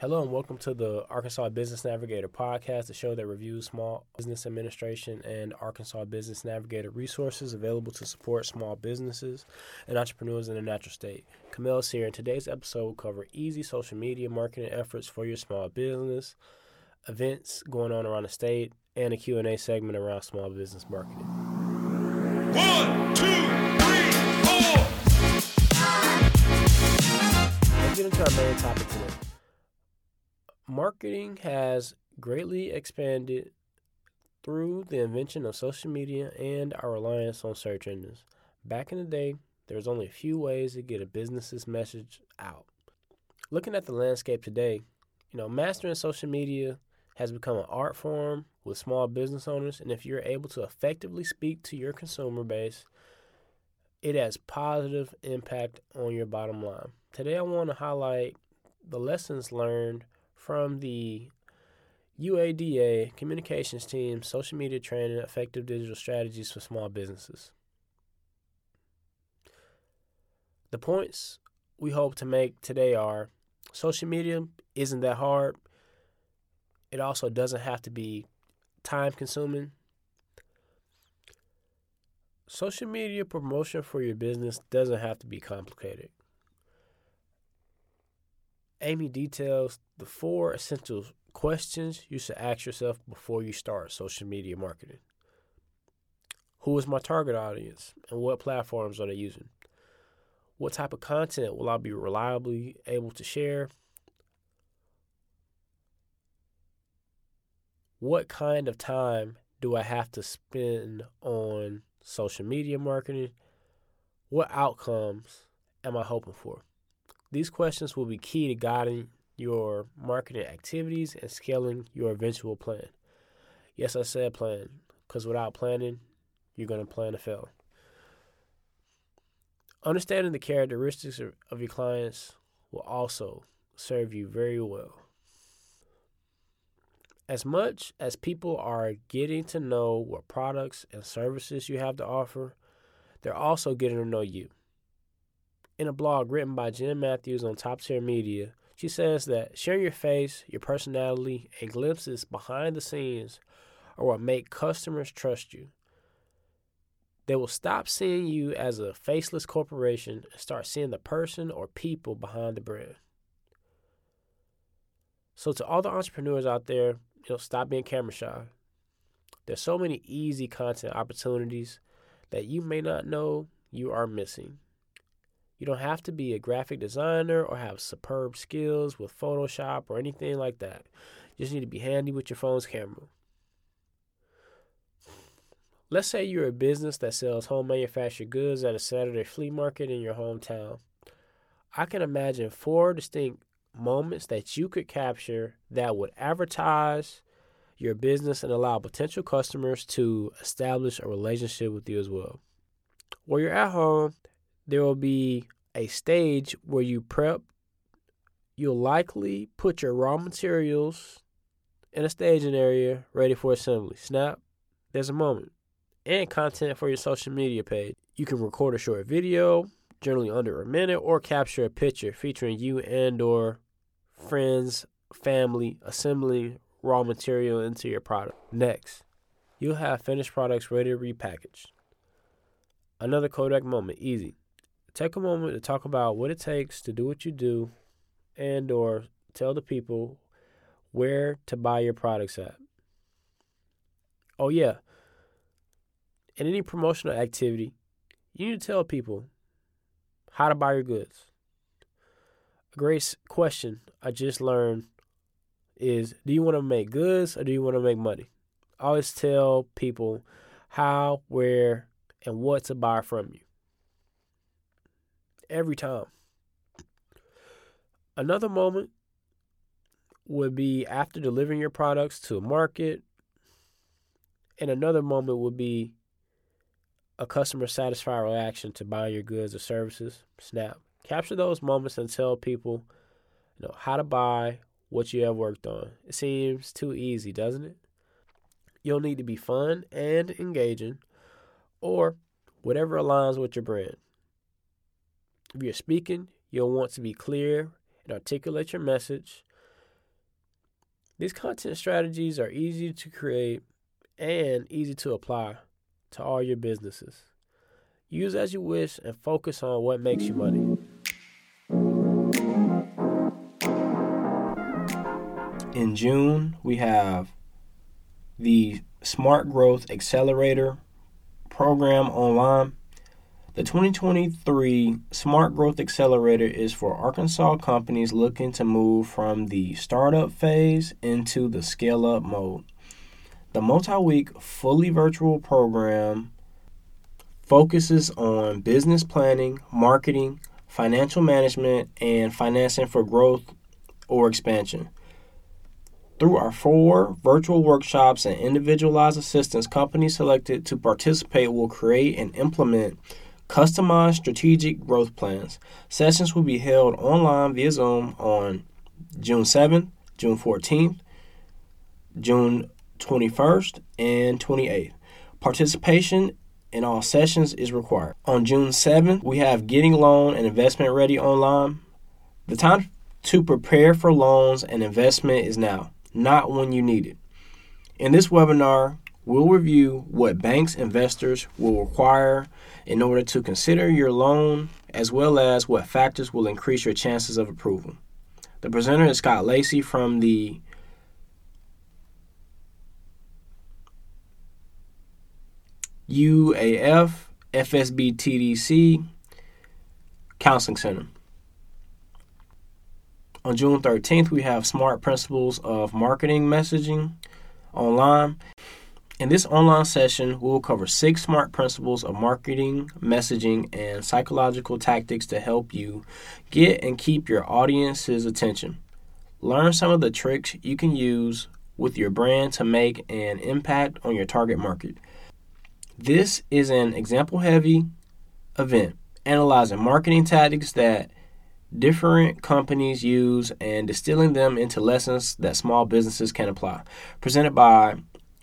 Hello and welcome to the Arkansas Business Navigator podcast, the show that reviews small business administration and Arkansas Business Navigator resources available to support small businesses and entrepreneurs in the natural state. Kamelle is here, and today's episode will cover easy social media marketing efforts for your small business, events going on around the state, and a Q&A segment around small business marketing. One, two, three, four. Let's get into our main topic today. Marketing has greatly expanded through the invention of social media and our reliance on search engines. Back in the day, there was only a few ways to get a business's message out. Looking at the landscape today, you know, mastering social media has become an art form with small business owners, and if you're able to effectively speak to your consumer base, it has positive impact on your bottom line. Today, I want to highlight the lessons learned from the UADA communications team, social media training, effective digital strategies for small businesses. The points we hope to make today are social media isn't that hard. It also doesn't have to be time consuming. Social media promotion for your business doesn't have to be complicated. Amy details the four essential questions you should ask yourself before you start social media marketing. Who is my target audience and what platforms are they using? What type of content will I be reliably able to share? What kind of time do I have to spend on social media marketing? What outcomes am I hoping for? These questions will be key to guiding your marketing activities and scaling your eventual plan. Yes, I said plan, because without planning, you're going to plan to fail. Understanding the characteristics of, your clients will also serve you very well. As much as people are getting to know what products and services you have to offer, they're also getting to know you. In a blog written by Jen Matthews on Top Tier Media, she says that sharing your face, your personality, and glimpses behind the scenes are what make customers trust you. They will stop seeing you as a faceless corporation and start seeing the person or people behind the brand. So to all the entrepreneurs out there, you know, stop being camera shy. There's so many easy content opportunities that you may not know you are missing. You don't have to be a graphic designer or have superb skills with Photoshop or anything like that. You just need to be handy with your phone's camera. Let's say you're a business that sells home manufactured goods at a Saturday flea market in your hometown. I can imagine four distinct moments that you could capture that would advertise your business and allow potential customers to establish a relationship with you as well. While you're at home, there will be a stage where you prep. You'll likely put your raw materials in a staging area ready for assembly. Snap, there's a moment. And content for your social media page. You can record a short video, generally under a minute, or capture a picture featuring you and or friends, family assembling raw material into your product. Next, you'll have finished products ready to repackage. Another Kodak moment, easy. Take a moment to talk about what it takes to do what you do and or tell the people where to buy your products at. Oh yeah. In any promotional activity, you need to tell people how to buy your goods. A great question I just learned is do you want to make goods or do you want to make money? I always tell people how, where, and what to buy from you. Every time. Another moment would be after delivering your products to a market, and another moment would be a customer satisfied reaction to buying your goods or services. Snap. Capture those moments and tell people you know how to buy what you have worked on. It seems too easy, doesn't it? You'll need to be fun and engaging or whatever aligns with your brand. If you're speaking, you'll want to be clear and articulate your message. These content strategies are easy to create and easy to apply to all your businesses. Use as you wish and focus on what makes you money. In June, we have the Smart Growth Accelerator program online. The 2023 Smart Growth Accelerator is for Arkansas companies looking to move from the startup phase into the scale up mode. The multi week, fully virtual program focuses on business planning, marketing, financial management, and financing for growth or expansion. Through our four virtual workshops and individualized assistance, companies selected to participate will create and implement customized strategic growth plans. Sessions will be held online via Zoom on June 7th, June 14th, June 21st, and 28th. Participation in all sessions is required. On June 7th, we have Getting Loan and Investment Ready online. The time to prepare for loans and investment is now, not when you need it. In this webinar, we'll review what banks investors will require in order to consider your loan, as well as what factors will increase your chances of approval. The presenter is Scott Lacey from the UAF FSB TDC Counseling Center. On June 13th, we have Smart Principles of Marketing Messaging online. In this online session, we will cover six smart principles of marketing, messaging, and psychological tactics to help you get and keep your audience's attention. Learn some of the tricks you can use with your brand to make an impact on your target market. This is an example heavy event analyzing marketing tactics that different companies use and distilling them into lessons that small businesses can apply. Presented by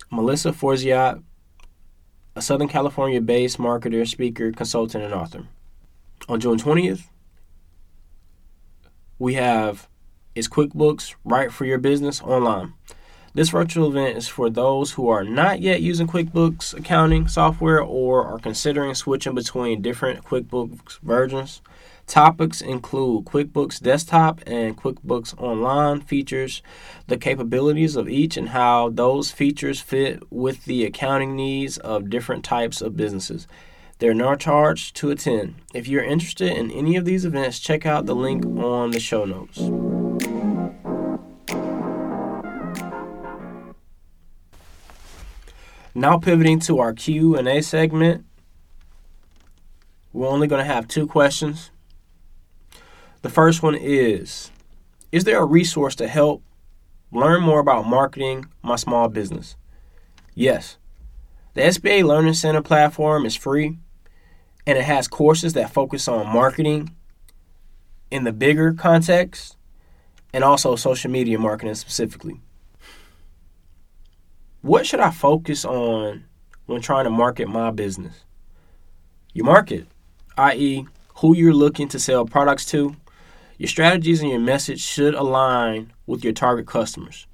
Melissa Forziat, a Southern California based marketer, speaker, consultant, and author. On June 20th, we have Is QuickBooks Right for Your Business online? This virtual event is for those who are not yet using QuickBooks accounting software or are considering switching between different QuickBooks versions. Topics include QuickBooks Desktop and QuickBooks Online features, the capabilities of each, and how those features fit with the accounting needs of different types of businesses. They're no charge to attend. If you're interested in any of these events, check out the link on the show notes. Now pivoting to our Q&A segment. We're only going to have two questions. The first one is Is there a resource to help learn more about marketing my small business? Yes. The SBA Learning Center platform is free and it has courses that focus on marketing in the bigger context and also social media marketing specifically. What should I focus on when trying to market my business? Your market, i.e., who you're looking to sell products to, your strategies and your message should align with your target customers.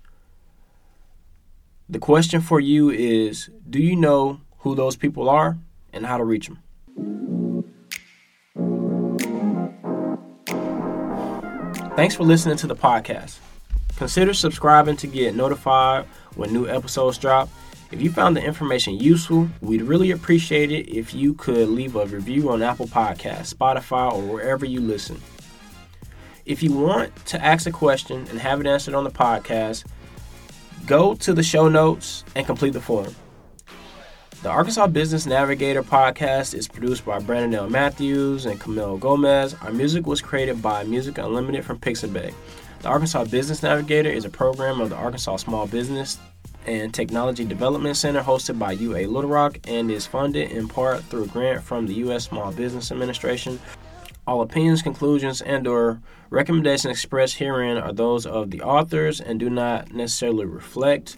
The question for you is Do you know who those people are and how to reach them? Thanks for listening to the podcast. Consider subscribing to get notified when new episodes drop. If you found the information useful, we'd really appreciate it if you could leave a review on Apple Podcasts, Spotify, or wherever you listen. If you want to ask a question and have it answered on the podcast, go to the show notes and complete the form. The Arkansas Business Navigator podcast is produced by Brandon L. Matthews and Kamelle Gomez. Our music was created by Music Unlimited from Pixabay. The Arkansas Business Navigator is a program of the Arkansas Small Business and Technology Development Center hosted by UA Little Rock and is funded in part through a grant from the U.S. Small Business Administration. All opinions, conclusions, and or recommendations expressed herein are those of the authors and do not necessarily reflect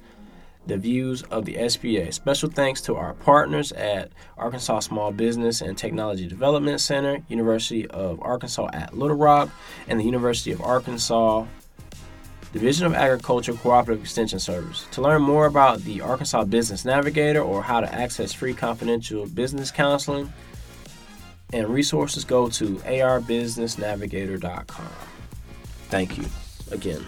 the views of the SBA. Special thanks to our partners at Arkansas Small Business and Technology Development Center, University of Arkansas at Little Rock, and the University of Arkansas Division of Agriculture Cooperative Extension Service. To learn more about the Arkansas Business Navigator or how to access free confidential business counseling and resources, go to arbusinessnavigator.com. Thank you again.